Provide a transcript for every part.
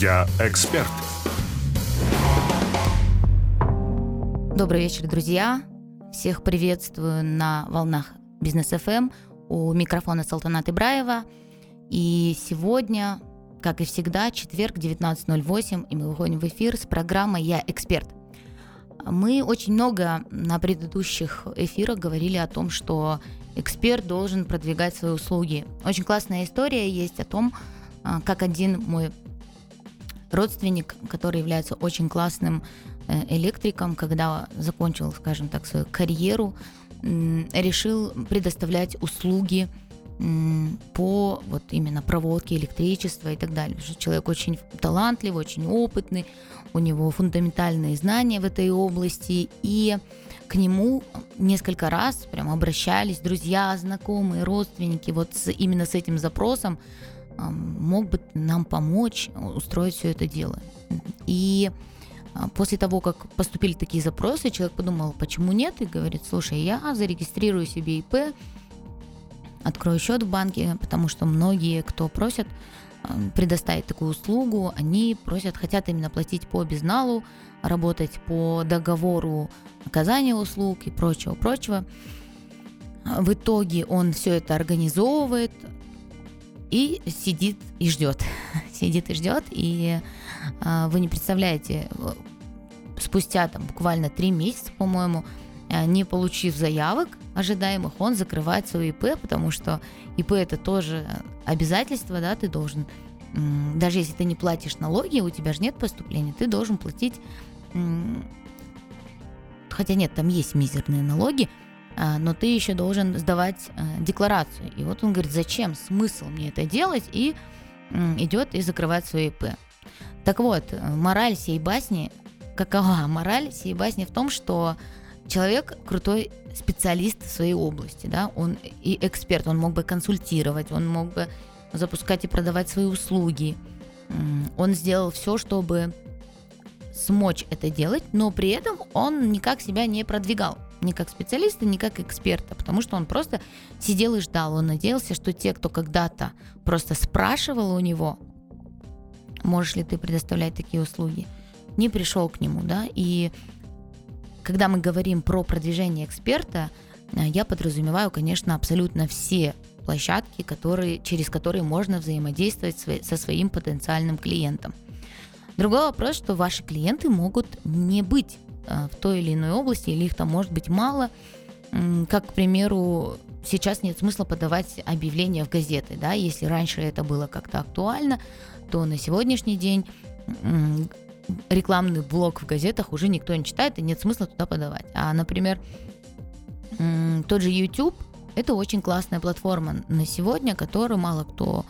Я эксперт. Добрый вечер, друзья. Всех приветствую на волнах Бизнес ФМ. У микрофона Салтанат Ибраева. И сегодня, как и всегда, четверг, 19.08, и мы выходим в эфир с программой «Я эксперт». Мы очень много на предыдущих эфирах говорили о том, что эксперт должен продвигать свои услуги. Очень классная история есть о том, а, как один мой родственник, который является очень классным э, электриком, когда закончил, скажем так, свою карьеру, решил предоставлять услуги по вот именно проводке электричества и так далее. Человек очень талантливый, очень опытный, у него фундаментальные знания в этой области, и к нему несколько раз прям обращались друзья, знакомые, родственники вот с, именно с этим запросом, мог бы нам помочь устроить все это дело. И а, после того, как поступили такие запросы, человек подумал, почему нет, и говорит, слушай, я зарегистрирую себе ИП, открою счет в банке, потому что многие, кто просят предоставить такую услугу, они просят, хотят именно платить по безналу, работать по договору оказания услуг и прочего-прочего. В итоге он все это организовывает и сидит и ждет. сидит и ждет, и а, вы не представляете, спустя там буквально три месяца, по-моему, а, не получив заявок ожидаемых, он закрывает свой ИП, потому что ИП это тоже обязательство, да, ты должен, даже если ты не платишь налоги, у тебя же нет поступления, ты должен платить, хотя нет, там есть мизерные налоги, но ты еще должен сдавать а, декларацию. И вот он говорит, зачем, смысл мне это делать, и идет и закрывает свой ИП. Так вот, мораль сей басни, какова мораль сей басни в том, что человек крутой специалист в своей области, да, он и эксперт, он мог бы консультировать, он мог бы запускать и продавать свои услуги. Он сделал все, чтобы смочь это делать, но при этом он никак себя не продвигал. Ни как специалиста, ни как эксперта, потому что он просто сидел и ждал. Он надеялся, что те, кто когда-то просто спрашивал у него, можешь ли ты предоставлять такие услуги, не пришел к нему, да, и когда мы говорим про продвижение эксперта, э, я подразумеваю, конечно, абсолютно все площадки, которые, через которые можно взаимодействовать со своим потенциальным клиентом. Другой вопрос, что ваши клиенты могут не быть в той или иной области, или их там может быть мало. Как, к примеру, сейчас нет смысла подавать объявления в газеты. Да? Если раньше это было как-то актуально, то на сегодняшний день рекламный блок в газетах уже никто не читает, и нет смысла туда подавать. А, например, тот же YouTube – это очень классная платформа на сегодня, которую мало кто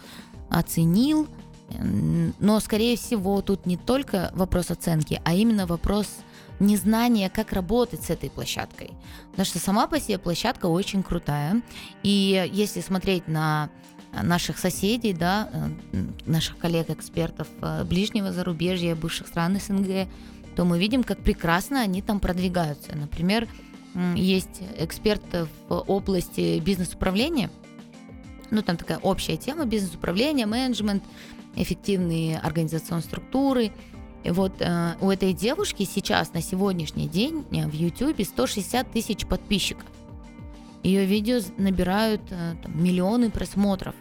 оценил, но, скорее всего, тут не только вопрос оценки, а именно вопрос незнания, как работать с этой площадкой. Потому что сама по себе площадка очень крутая. И если смотреть на наших соседей, да, э, наших коллег-экспертов э, ближнего зарубежья, бывших стран СНГ, то мы видим, как прекрасно они там продвигаются. Например, есть эксперт в области бизнес-управления, ну, там такая общая тема бизнес-управления, менеджмент, эффективные организационные структуры. И вот э, у этой девушки сейчас на сегодняшний день в YouTube 160 тысяч подписчиков. Ее видео набирают э, там, миллионы просмотров.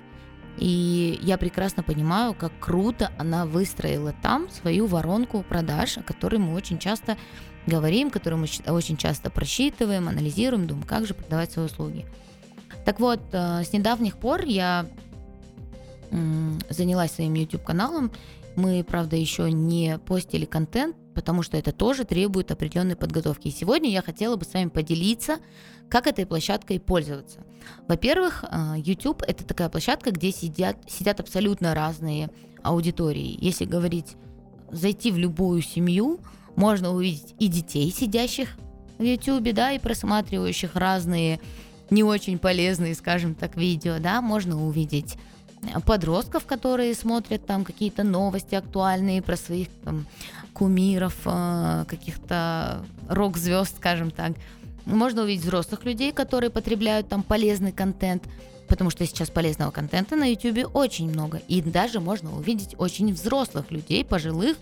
И я прекрасно понимаю, как круто она выстроила там свою воронку продаж, о которой мы очень часто говорим, которую мы очень часто просчитываем, анализируем, думаем, как же продавать свои услуги. Так вот, э, с недавних пор я занялась своим YouTube-каналом. Мы, правда, еще не постили контент, потому что это тоже требует определенной подготовки. И сегодня я хотела бы с вами поделиться, как этой площадкой пользоваться. Во-первых, а, YouTube это такая площадка, где сидят, сидят абсолютно разные аудитории. Если говорить, зайти в любую семью, можно увидеть и детей, сидящих в YouTube, да, и просматривающих разные не очень полезные, скажем так, видео, да, можно увидеть подростков, которые смотрят там какие-то новости актуальные про своих там, кумиров, а, каких-то рок-звезд, скажем так. Можно увидеть взрослых людей, которые потребляют там полезный контент. потому что сейчас полезного контента на YouTube очень много, и даже можно увидеть очень взрослых людей, пожилых,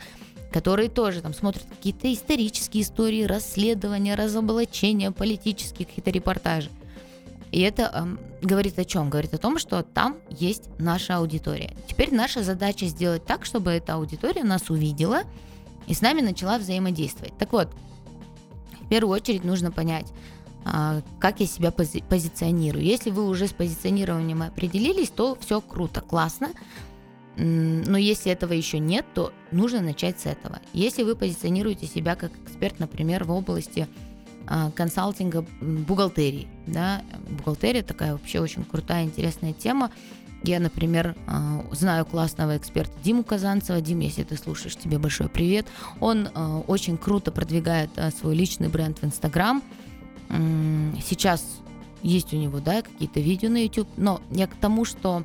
которые тоже там смотрят какие-то исторические истории, расследования, разоблачения, политические какие-то репортажи. И это э, говорит о чем? Говорит о том, что там есть наша аудитория. Теперь наша задача сделать так, чтобы эта аудитория нас увидела и с нами начала взаимодействовать. Так вот, в первую очередь нужно понять, э, как я себя пози- позиционирую. Если вы уже с позиционированием определились, то все круто, классно. Но если этого еще нет, то нужно начать с этого. Если вы позиционируете себя как эксперт, например, в области а, консалтинга бухгалтерии. Да? Бухгалтерия такая вообще очень крутая, интересная тема. Я, например, а, знаю классного эксперта Диму Казанцева. Дим, если ты слушаешь, тебе большой привет. Он а, очень круто продвигает свой личный бренд в Инстаграм. Сейчас есть у него, да, какие-то видео на YouTube, но я к тому, что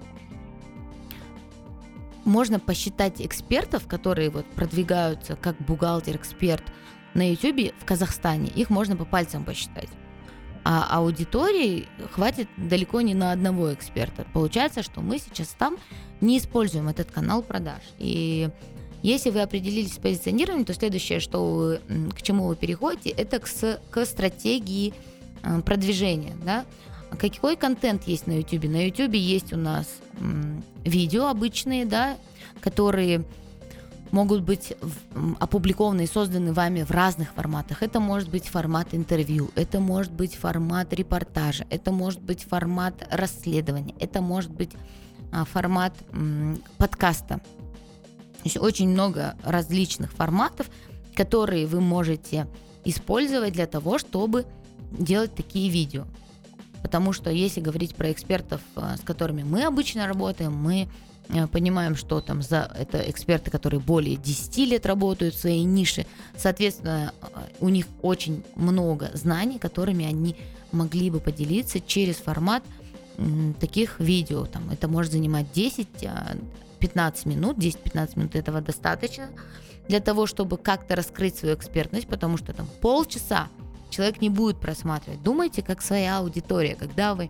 можно посчитать экспертов, которые вот продвигаются как бухгалтер-эксперт на YouTube в Казахстане, их можно по пальцам посчитать. А аудитории хватит далеко не на одного эксперта. Получается, что мы сейчас там не используем этот канал продаж. И если вы определились с позиционированием, то следующее, что вы, к чему вы переходите, это к, к стратегии э, продвижения. Да? Какой контент есть на YouTube? На YouTube есть у нас видео обычные, да, которые могут быть опубликованы и созданы вами в разных форматах. Это может быть формат интервью, это может быть формат репортажа, это может быть формат расследования, это может быть а, формат подкаста. То есть очень много различных форматов, которые вы можете использовать для того, чтобы делать такие видео. Потому что если говорить про экспертов, а, с которыми мы обычно работаем, мы понимаем, что там за это эксперты, которые более 10 лет работают в своей нише, соответственно, э, у них очень много знаний, которыми они могли бы поделиться через формат таких видео. Там, это может занимать 10-15 а, минут, 10-15 минут этого достаточно для того, чтобы как-то раскрыть свою экспертность, потому что там полчаса человек не будет просматривать. Думайте, как своя аудитория, когда вы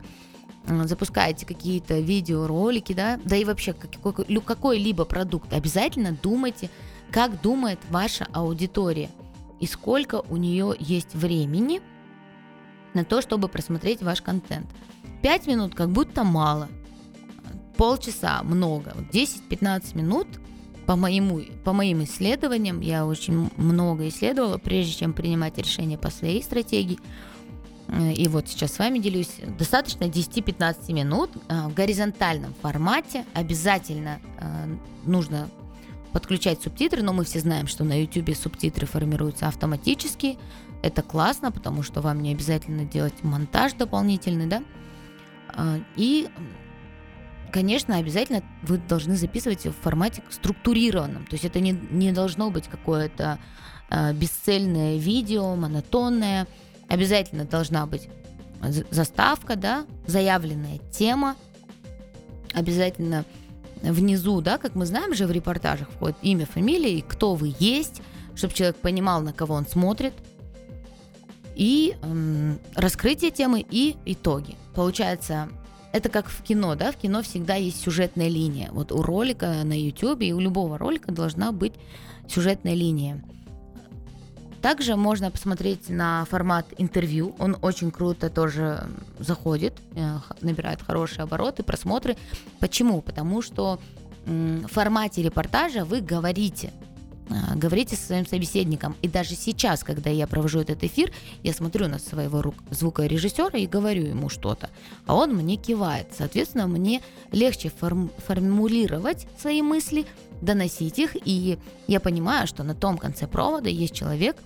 запускаете какие-то видеоролики, да, да и вообще какой-либо продукт, обязательно думайте, как думает ваша аудитория и сколько у нее есть времени на то, чтобы просмотреть ваш контент. 5 минут как будто мало, полчаса много, 10-15 минут по, моему, по моим исследованиям, я очень много исследовала, прежде чем принимать решение по своей стратегии, и вот сейчас с вами делюсь. Достаточно 10-15 минут э, в горизонтальном формате. Обязательно э, нужно подключать субтитры, но мы все знаем, что на YouTube субтитры формируются автоматически. Это классно, потому что вам не обязательно делать монтаж дополнительный, да. Э, и, конечно, обязательно вы должны записывать в формате структурированном. То есть это не, не должно быть какое-то бесцельное видео, монотонное обязательно должна быть заставка, да, заявленная тема, обязательно внизу, да, как мы знаем же в репортажах входит имя, фамилия и кто вы есть, чтобы человек понимал, на кого он смотрит, и эм, раскрытие темы и итоги. Получается, это как в кино, да, в кино всегда есть сюжетная линия. Вот у ролика на YouTube и у любого ролика должна быть сюжетная линия. Также можно посмотреть на формат интервью. Он очень круто тоже заходит, э, набирает хорошие обороты, просмотры. Почему? Потому что в формате репортажа вы говорите, э, говорите со своим собеседником. И даже сейчас, когда я провожу этот эфир, я смотрю на своего звукорежиссера и говорю ему что-то, а он мне кивает. Соответственно, мне легче форм, формулировать свои мысли, доносить их, и я понимаю, что на том конце провода есть человек,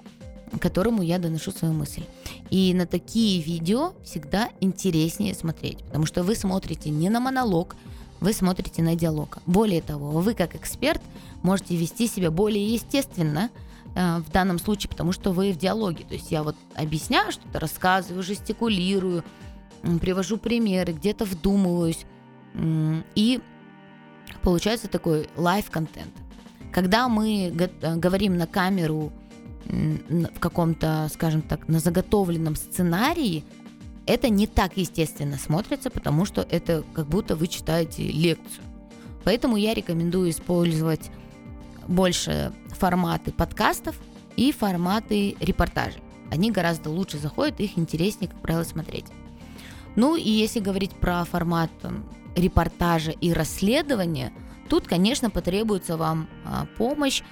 которому я доношу свою мысль. И на такие видео всегда интереснее смотреть, потому что вы смотрите не на монолог, вы смотрите на диалог. Более того, вы как эксперт можете вести себя более естественно э, в данном случае, потому что вы в диалоге. То есть я вот объясняю что-то, рассказываю, жестикулирую, привожу примеры, где-то вдумываюсь. И получается такой live-контент. Когда мы говорим на камеру в каком-то, скажем так, на заготовленном сценарии, это не так естественно смотрится, потому что это как будто вы читаете лекцию. Поэтому я рекомендую использовать больше форматы подкастов и форматы репортажей. Они гораздо лучше заходят, их интереснее, как правило, смотреть. Ну и если говорить про формат репортажа и расследования, тут, конечно, потребуется вам а, помощь.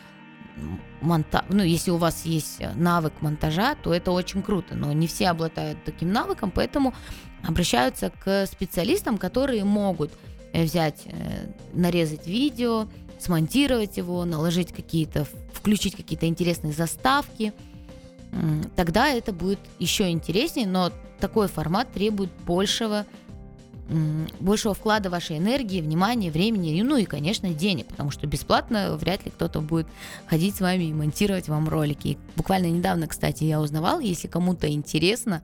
Монта... Ну, если у вас есть навык монтажа, то это очень круто, но не все обладают таким навыком, поэтому обращаются к специалистам, которые могут э, взять, э, нарезать видео, смонтировать его, наложить какие-то, включить какие-то интересные заставки. Тогда это будет еще интереснее, но такой формат требует большего, большего вклада вашей энергии, внимания, времени, ну и, конечно, денег, потому что бесплатно вряд ли кто-то будет ходить с вами и монтировать вам ролики. И буквально недавно, кстати, я узнавала, если кому-то интересно,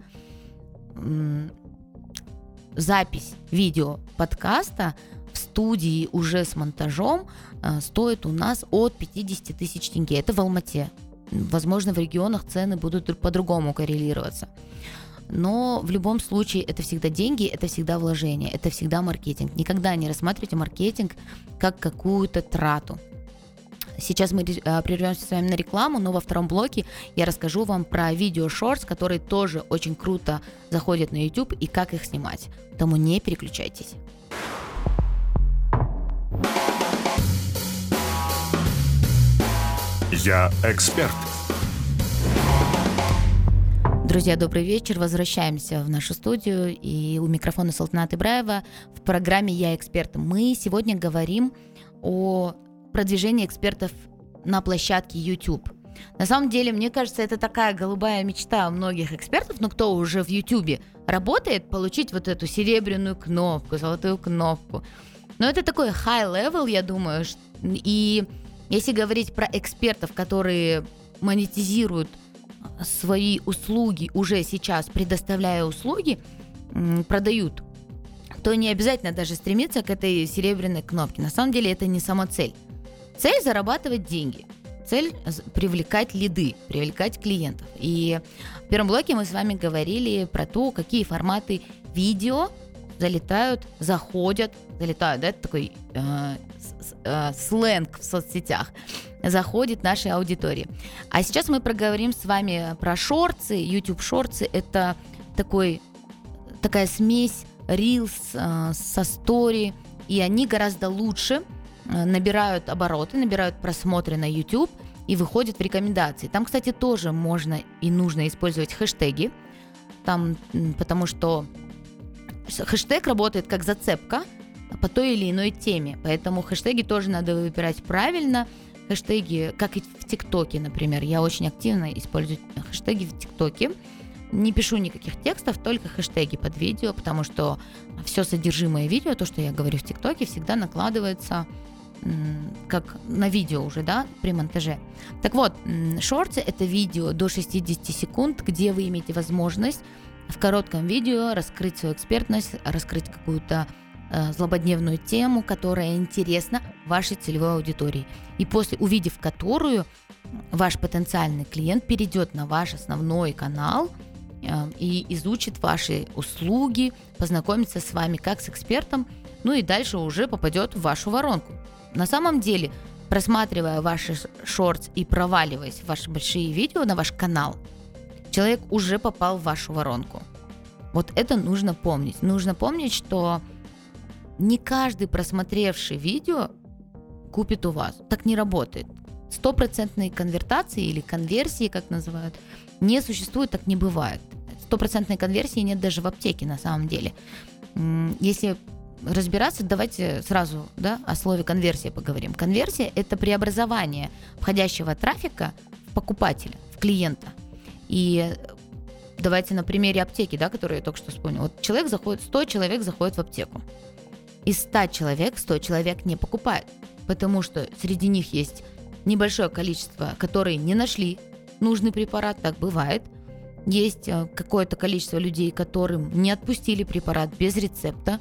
запись видео подкаста в студии уже с монтажом э, стоит у нас от 50 тысяч тенге. Это в Алмате. Возможно, в регионах цены будут по-другому коррелироваться но в любом случае это всегда деньги, это всегда вложение, это всегда маркетинг. Никогда не рассматривайте маркетинг как какую-то трату. Сейчас мы э, прервемся с вами на рекламу, но во втором блоке я расскажу вам про видео шортс, которые тоже очень круто заходят на YouTube и как их снимать. Поэтому не переключайтесь. Я эксперт. Друзья, добрый вечер. Возвращаемся в нашу студию. И у микрофона Салтанат Ибраева в программе «Я эксперт». Мы сегодня говорим о продвижении экспертов на площадке YouTube. На самом деле, мне кажется, это такая голубая мечта многих экспертов, но кто уже в YouTube работает, получить вот эту серебряную кнопку, золотую кнопку. Но это такой high level, я думаю. И если говорить про экспертов, которые монетизируют свои услуги уже сейчас, предоставляя услуги, продают, то не обязательно даже стремиться к этой серебряной кнопке. На самом деле это не сама цель. Цель зарабатывать деньги. Цель привлекать лиды, привлекать клиентов. И в первом блоке мы с вами говорили про то, какие форматы видео залетают, заходят, залетают, да, это такой э, э, сленг в соцсетях, заходит нашей аудитории. А сейчас мы проговорим с вами про шорты. YouTube шорты это такой, такая смесь Reels э, со стори, и они гораздо лучше э, набирают обороты, набирают просмотры на YouTube и выходят в рекомендации. Там, кстати, тоже можно и нужно использовать хэштеги, там, потому что хэштег работает как зацепка по той или иной теме, поэтому хэштеги тоже надо выбирать правильно. Хэштеги, как и в ТикТоке, например, я очень активно использую хэштеги в ТикТоке. Не пишу никаких текстов, только хэштеги под видео, потому что все содержимое видео, то, что я говорю в ТикТоке, всегда накладывается как на видео уже, да, при монтаже. Так вот, шорты это видео до 60 секунд, где вы имеете возможность в коротком видео раскрыть свою экспертность, раскрыть какую-то э, злободневную тему, которая интересна вашей целевой аудитории. И после, увидев которую, ваш потенциальный клиент перейдет на ваш основной канал э, и изучит ваши услуги, познакомится с вами как с экспертом, ну и дальше уже попадет в вашу воронку. На самом деле, просматривая ваши шортс и проваливаясь в ваши большие видео на ваш канал – человек уже попал в вашу воронку. Вот это нужно помнить. Нужно помнить, что не каждый просмотревший видео купит у вас. Так не работает. Стопроцентной конвертации или конверсии, как называют, не существует, так не бывает. Стопроцентной конверсии нет даже в аптеке на самом деле. Если разбираться, давайте сразу да, о слове конверсия поговорим. Конверсия – это преобразование входящего трафика в покупателя, в клиента – и давайте на примере аптеки, да, которую я только что вспомнила. Вот человек заходит, 100 человек заходит в аптеку. Из 100 человек 100 человек не покупают, потому что среди них есть небольшое количество, которые не нашли нужный препарат, так бывает. Есть э, какое-то количество людей, которым не отпустили препарат без рецепта.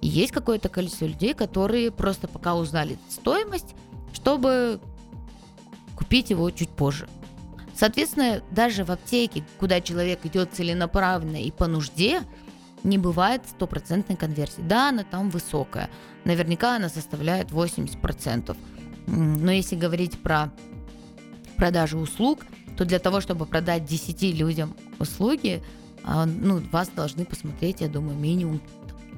И есть какое-то количество людей, которые просто пока узнали стоимость, чтобы купить его чуть позже. Соответственно, даже в аптеке, куда человек идет целенаправленно и по нужде, не бывает стопроцентной конверсии. Да, она там высокая. Наверняка она составляет 80%. Но если говорить про продажу услуг, то для того, чтобы продать 10 людям услуги, а, ну, вас должны посмотреть, я думаю, минимум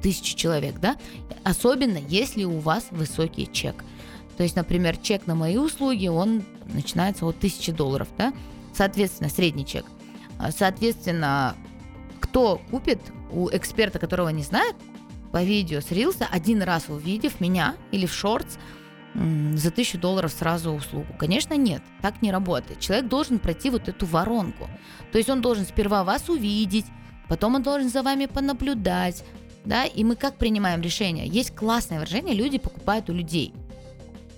тысячи человек, да? Особенно, если у вас высокий чек. То есть, например, чек на мои услуги, он начинается от 1000 долларов, да? Соответственно, средний чек. А, соответственно, кто купит у эксперта, которого не знает, по видео с один раз увидев меня или в шортс, за тысячу долларов сразу услугу? Конечно, нет, так не работает. Человек должен пройти вот эту воронку. То есть он должен сперва вас увидеть, потом он должен за вами понаблюдать, да, и мы как принимаем решение? Есть классное выражение, люди покупают у людей.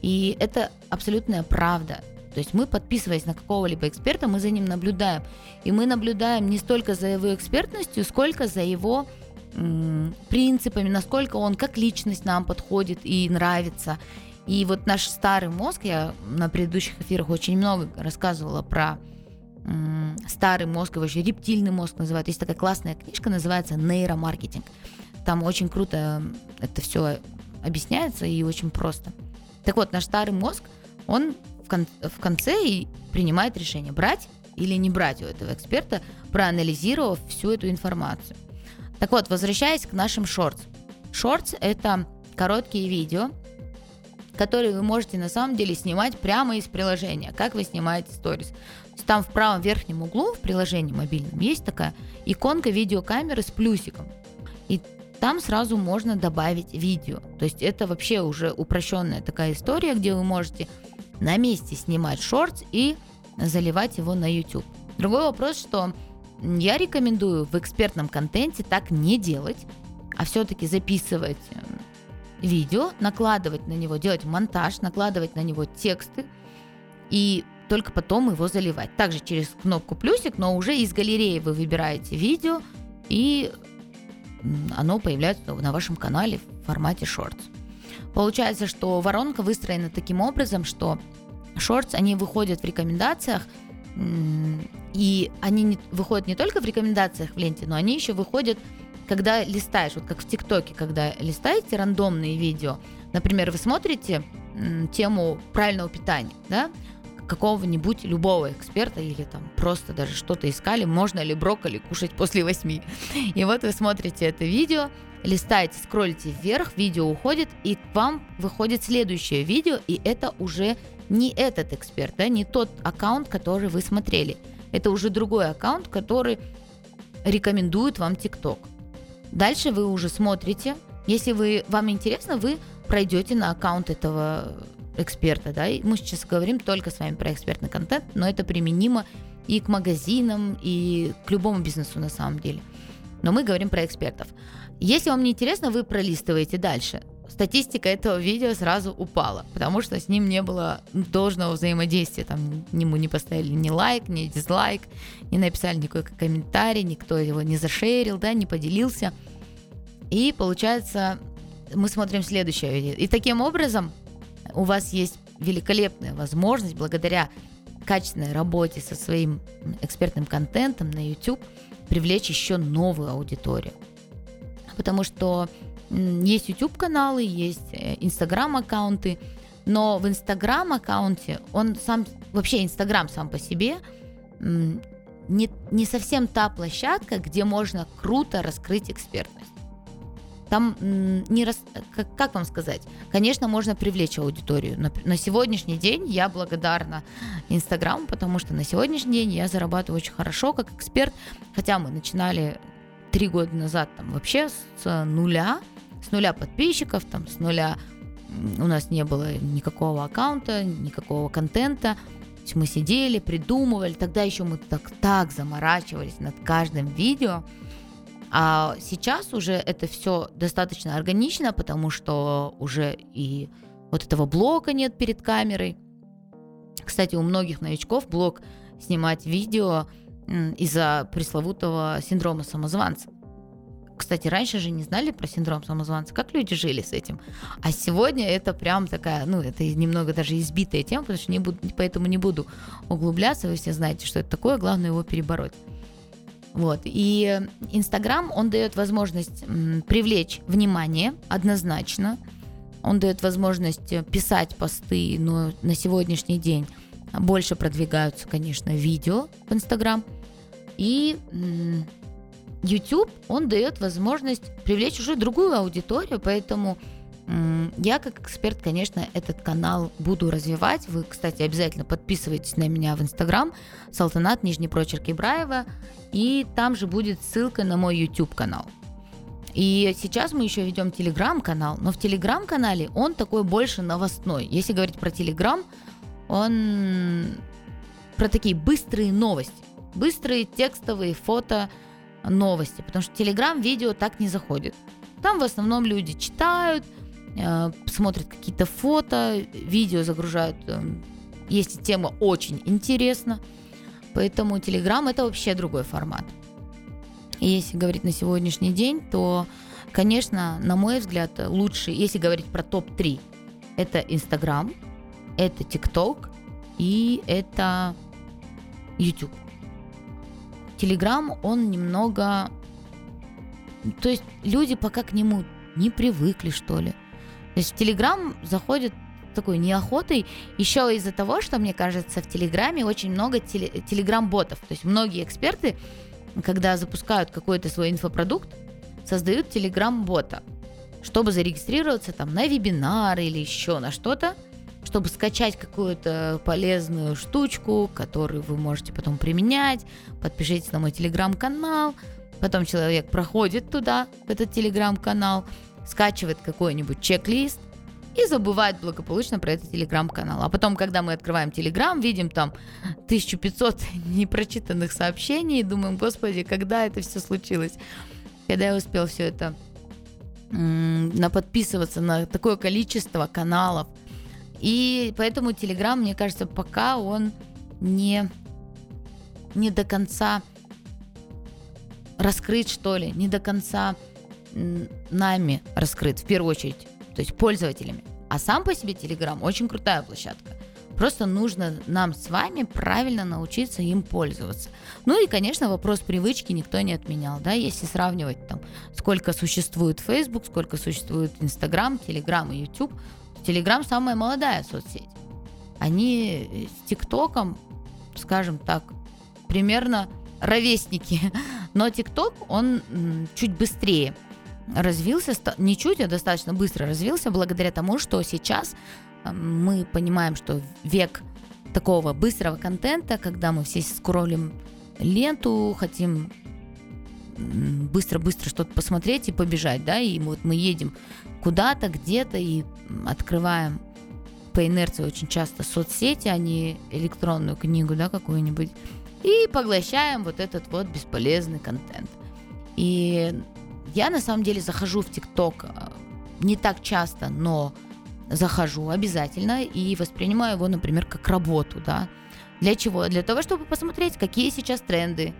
И это абсолютная правда. То есть мы, подписываясь на какого-либо эксперта, мы за ним наблюдаем. И мы наблюдаем не столько за его экспертностью, сколько за его м, принципами, насколько он как личность нам подходит и нравится. И вот наш старый мозг, я на предыдущих эфирах очень много рассказывала про м, старый мозг, его еще рептильный мозг называют. Есть такая классная книжка, называется «Нейромаркетинг». Там очень круто это все объясняется и очень просто. Так вот, наш старый мозг, он в, кон- в конце и принимает решение, брать или не брать у этого эксперта, проанализировав всю эту информацию. Так вот, возвращаясь к нашим шортс. Шортс – это короткие видео, которые вы можете на самом деле снимать прямо из приложения, как вы снимаете сторис. Там в правом верхнем углу в приложении мобильном есть такая иконка видеокамеры с плюсиком. Там сразу можно добавить видео. То есть это вообще уже упрощенная такая история, где вы можете на месте снимать шорт и заливать его на YouTube. Другой вопрос, что я рекомендую в экспертном контенте так не делать, а все-таки записывать эм, видео, накладывать на него, делать монтаж, накладывать на него тексты и только потом его заливать. Также через кнопку плюсик, но уже из галереи вы выбираете видео и оно появляется на вашем канале в формате шортс. Получается, что воронка выстроена таким образом, что шортс, они выходят в рекомендациях, и они не, выходят не только в рекомендациях в ленте, но они еще выходят, когда листаешь, вот как в ТикТоке, когда листаете рандомные видео, например, вы смотрите тему правильного питания, да, какого-нибудь любого эксперта или там просто даже что-то искали, можно ли брокколи кушать после восьми. И вот вы смотрите это видео, листаете, скроллите вверх, видео уходит, и к вам выходит следующее видео, и это уже не этот эксперт, да, не тот аккаунт, который вы смотрели. Это уже другой аккаунт, который рекомендует вам ТикТок. Дальше вы уже смотрите. Если вы, вам интересно, вы пройдете на аккаунт этого эксперта, да, и мы сейчас говорим только с вами про экспертный контент, но это применимо и к магазинам, и к любому бизнесу на самом деле. Но мы говорим про экспертов. Если вам не интересно, вы пролистываете дальше. Статистика этого видео сразу упала, потому что с ним не было должного взаимодействия. Там ему не поставили ни лайк, ни дизлайк, не написали никакой комментарий, никто его не зашерил, да, не поделился. И получается, мы смотрим следующее видео. И таким образом у вас есть великолепная возможность благодаря качественной работе со своим экспертным контентом на YouTube привлечь еще новую аудиторию. Потому что есть YouTube каналы, есть Instagram э, аккаунты, но в Instagram аккаунте он сам вообще Instagram сам по себе не, не совсем та площадка, где можно круто раскрыть экспертность. Там не рас... как, как вам сказать? Конечно, можно привлечь аудиторию. На, на сегодняшний день я благодарна Инстаграму, потому что на сегодняшний день я зарабатываю очень хорошо как эксперт, хотя мы начинали три года назад там вообще с нуля, с нуля подписчиков, там с нуля у нас не было никакого аккаунта, никакого контента. Мы сидели, придумывали, тогда еще мы так, так заморачивались над каждым видео. А сейчас уже это все достаточно органично, потому что уже и вот этого блока нет перед камерой. Кстати, у многих новичков блок снимать видео из-за пресловутого синдрома самозванца. Кстати, раньше же не знали про синдром самозванца, как люди жили с этим. А сегодня это прям такая, ну, это немного даже избитая тема, потому что не буду, поэтому не буду углубляться, вы все знаете, что это такое, главное его перебороть. Вот. И Инстаграм, он дает возможность привлечь внимание однозначно. Он дает возможность писать посты, но на сегодняшний день больше продвигаются, конечно, видео в Инстаграм. И YouTube, он дает возможность привлечь уже другую аудиторию, поэтому я как эксперт, конечно, этот канал буду развивать. Вы, кстати, обязательно подписывайтесь на меня в Инстаграм, Салтанат, нижний прочерк Ибраева, и там же будет ссылка на мой YouTube канал. И сейчас мы еще ведем телеграм-канал, но в телеграм-канале он такой больше новостной. Если говорить про телеграм, он про такие быстрые новости, быстрые текстовые фото новости, потому что телеграм видео так не заходит. Там в основном люди читают, смотрят какие-то фото, видео загружают, э, если тема очень интересна. Поэтому Telegram это вообще другой формат. И если говорить на сегодняшний день, то, конечно, на мой взгляд, лучше, если говорить про топ-3, это Instagram, это TikTok и это YouTube. Telegram, он немного... То есть люди пока к нему не привыкли, что ли. То есть в Телеграм заходит такой неохотой, еще из-за того, что, мне кажется, в Телеграме очень много телеграм-ботов. То есть многие эксперты, когда запускают какой-то свой инфопродукт, создают телеграм-бота, чтобы зарегистрироваться там на вебинар или еще на что-то, чтобы скачать какую-то полезную штучку, которую вы можете потом применять. Подпишитесь на мой телеграм-канал. Потом человек проходит туда, в этот телеграм-канал, скачивает какой-нибудь чек-лист, и забывает благополучно про этот телеграм-канал. А потом, когда мы открываем телеграм, видим там 1500 непрочитанных сообщений и думаем, господи, когда это все случилось? Когда я успел все это на подписываться на такое количество каналов. И поэтому Телеграм, мне кажется, пока он не, не до конца раскрыт, что ли, не до конца нами раскрыт, в первую очередь то есть пользователями. А сам по себе Telegram очень крутая площадка. Просто нужно нам с вами правильно научиться им пользоваться. Ну и, конечно, вопрос привычки никто не отменял. Да? Если сравнивать, там, сколько существует Facebook, сколько существует Instagram, Telegram и YouTube, Telegram самая молодая соцсеть. Они с ТикТоком, скажем так, примерно ровесники. Но ТикТок, он чуть быстрее развился, не чуть, а достаточно быстро развился благодаря тому, что сейчас э, мы понимаем, что век такого быстрого контента, когда мы все скроллим ленту, хотим быстро-быстро что-то посмотреть и побежать, да, и вот мы едем куда-то, где-то и открываем по инерции очень часто соцсети, а не электронную книгу, да, какую-нибудь, и поглощаем вот этот вот бесполезный контент. И я на самом деле захожу в ТикТок э, не так часто, но захожу обязательно и воспринимаю его, например, как работу, да. Для чего? Для того, чтобы посмотреть, какие сейчас тренды,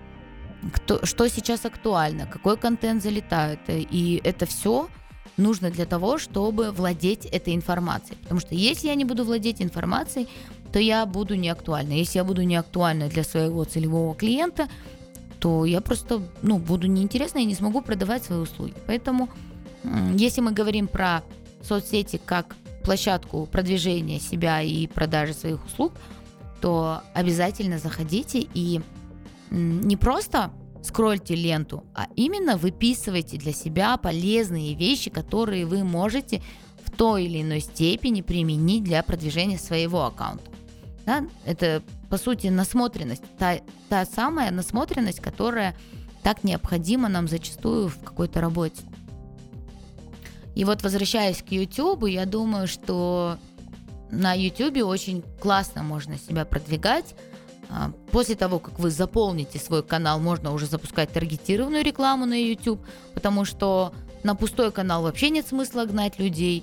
кто, что сейчас актуально, какой контент залетает. И это все нужно для того, чтобы владеть этой информацией. Потому что если я не буду владеть информацией, то я буду неактуальна. Если я буду неактуальна для своего целевого клиента, то я просто ну, буду неинтересна и не смогу продавать свои услуги. Поэтому, если мы говорим про соцсети как площадку продвижения себя и продажи своих услуг, то обязательно заходите и не просто скрольте ленту, а именно выписывайте для себя полезные вещи, которые вы можете в той или иной степени применить для продвижения своего аккаунта. Да? Это, по сути, насмотренность. Та, та самая насмотренность, которая так необходима нам зачастую в какой-то работе. И вот возвращаясь к YouTube, я думаю, что на YouTube очень классно можно себя продвигать. А, после того, как вы заполните свой канал, можно уже запускать таргетированную рекламу на YouTube, потому что на пустой канал вообще нет смысла гнать людей.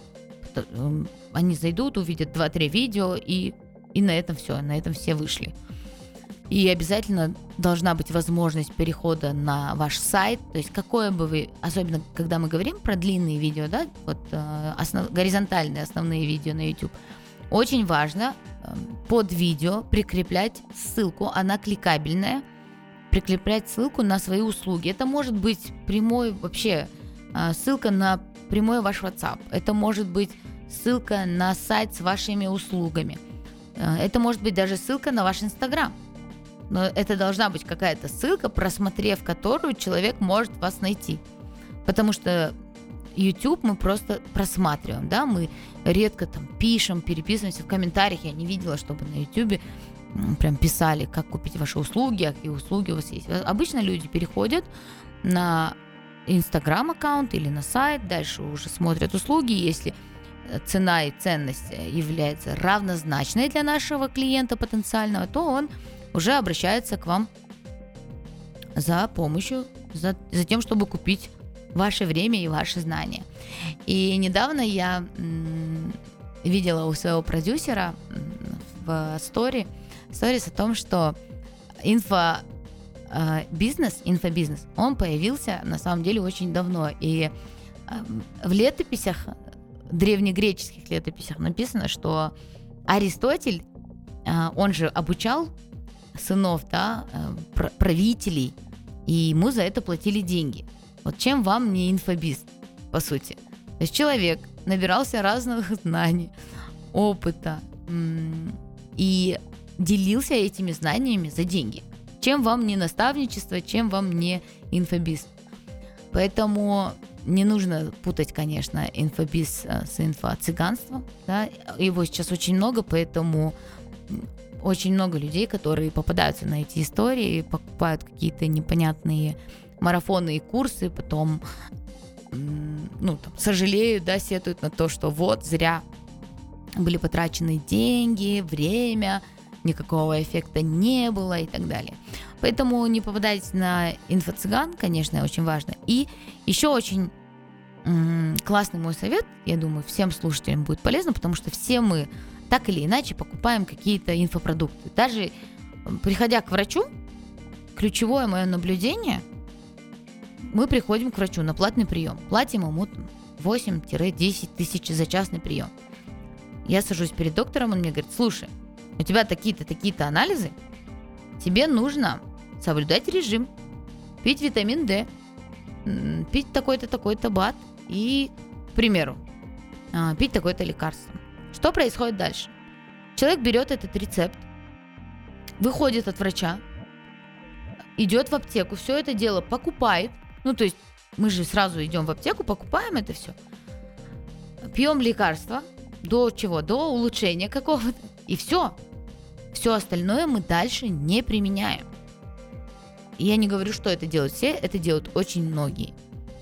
Они зайдут, увидят 2-3 видео и и на этом все, на этом все вышли. И обязательно должна быть возможность перехода на ваш сайт. То есть какое бы вы, особенно когда мы говорим про длинные видео, да, вот э, основ, горизонтальные основные видео на YouTube, очень важно э, под видео прикреплять ссылку, она кликабельная, прикреплять ссылку на свои услуги. Это может быть прямой вообще э, ссылка на прямой ваш WhatsApp. Это может быть ссылка на сайт с вашими услугами. Э, это может быть даже ссылка на ваш Инстаграм. Но это должна быть какая-то ссылка, просмотрев которую человек может вас найти. Потому что YouTube мы просто просматриваем, да, мы редко там пишем, переписываемся в комментариях. Я не видела, чтобы на YouTube прям писали, как купить ваши услуги, а какие услуги у вас есть. Обычно люди переходят на Инстаграм аккаунт или на сайт, дальше уже смотрят услуги, если цена и ценность является равнозначной для нашего клиента потенциального, то он уже обращается к вам за помощью, за, за тем, чтобы купить ваше время и ваши знания. И недавно я видела у своего продюсера в стори сторис о том, что инфо э, бизнес, инфобизнес, он появился на самом деле очень давно. И э, в летописях, древнегреческих летописях написано, что Аристотель, э, он же обучал сынов, да, правителей, и ему за это платили деньги. Вот чем вам не инфобиз, по сути? То есть человек набирался разных знаний, опыта и делился этими знаниями за деньги. Чем вам не наставничество, чем вам не инфобиз. Поэтому не нужно путать, конечно, инфобиз э, с инфо-цыганством. Да? Его сейчас очень много, поэтому очень много людей, которые попадаются на эти истории, покупают какие-то непонятные марафоны и курсы, потом ну, там, сожалеют, да, сетуют на то, что вот зря были потрачены деньги, время, никакого эффекта не было и так далее. Поэтому не попадайтесь на инфо-цыган, конечно, очень важно. И еще очень классный мой совет, я думаю, всем слушателям будет полезно, потому что все мы так или иначе покупаем какие-то инфопродукты. Даже приходя к врачу, ключевое мое наблюдение, мы приходим к врачу на платный прием. Платим ему 8-10 тысяч за частный прием. Я сажусь перед доктором, он мне говорит, слушай, у тебя такие-то, такие-то анализы, тебе нужно соблюдать режим, пить витамин D, пить такой-то, такой-то бат и, к примеру, а, пить такое-то лекарство. Что происходит дальше? Человек берет этот рецепт, выходит от врача, идет в аптеку, все это дело покупает. Ну, то есть мы же сразу идем в аптеку, покупаем это все. Пьем лекарства до чего? До улучшения какого-то. И все. Все остальное мы дальше не применяем. И я не говорю, что это делают все, это делают очень многие.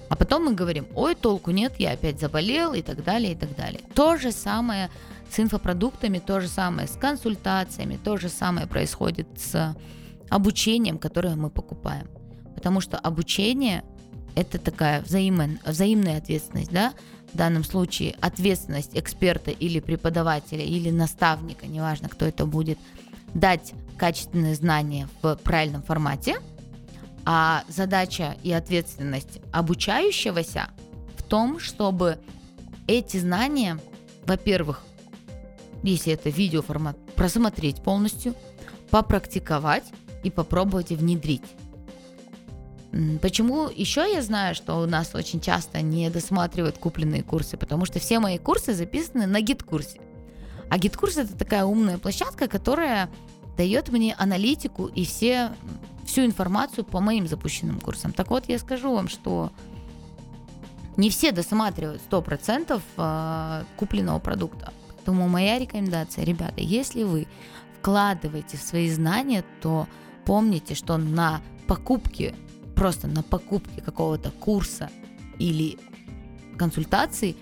А потом мы говорим, ой, толку нет, я опять заболел и так далее, и так далее. То же самое с инфопродуктами, то же самое с консультациями, то же самое происходит с обучением, которое мы покупаем. Потому что обучение – это такая взаимная, взаимная ответственность, да? В данном случае ответственность эксперта или преподавателя или наставника, неважно, кто это будет, дать качественные знания в правильном формате – а задача и ответственность обучающегося в том, чтобы эти знания, во-первых, если это видеоформат, просмотреть полностью, попрактиковать и попробовать внедрить. Почему еще я знаю, что у нас очень часто не досматривают купленные курсы? Потому что все мои курсы записаны на гид-курсе. А GetCourse это такая умная площадка, которая дает мне аналитику и все всю информацию по моим запущенным курсам. Так вот, я скажу вам, что не все досматривают 100% а, купленного продукта. Поэтому моя рекомендация, ребята, если вы вкладываете в свои знания, то помните, что на покупке, просто на покупке какого-то курса или консультации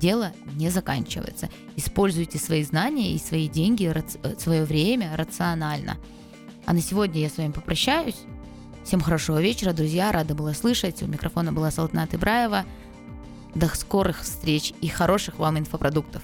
дело не заканчивается. Используйте свои знания и свои деньги, свое время рационально. А на сегодня я с вами попрощаюсь. Всем хорошего вечера, друзья. Рада была слышать. У микрофона была Салтанат Ибраева. До скорых встреч и хороших вам инфопродуктов.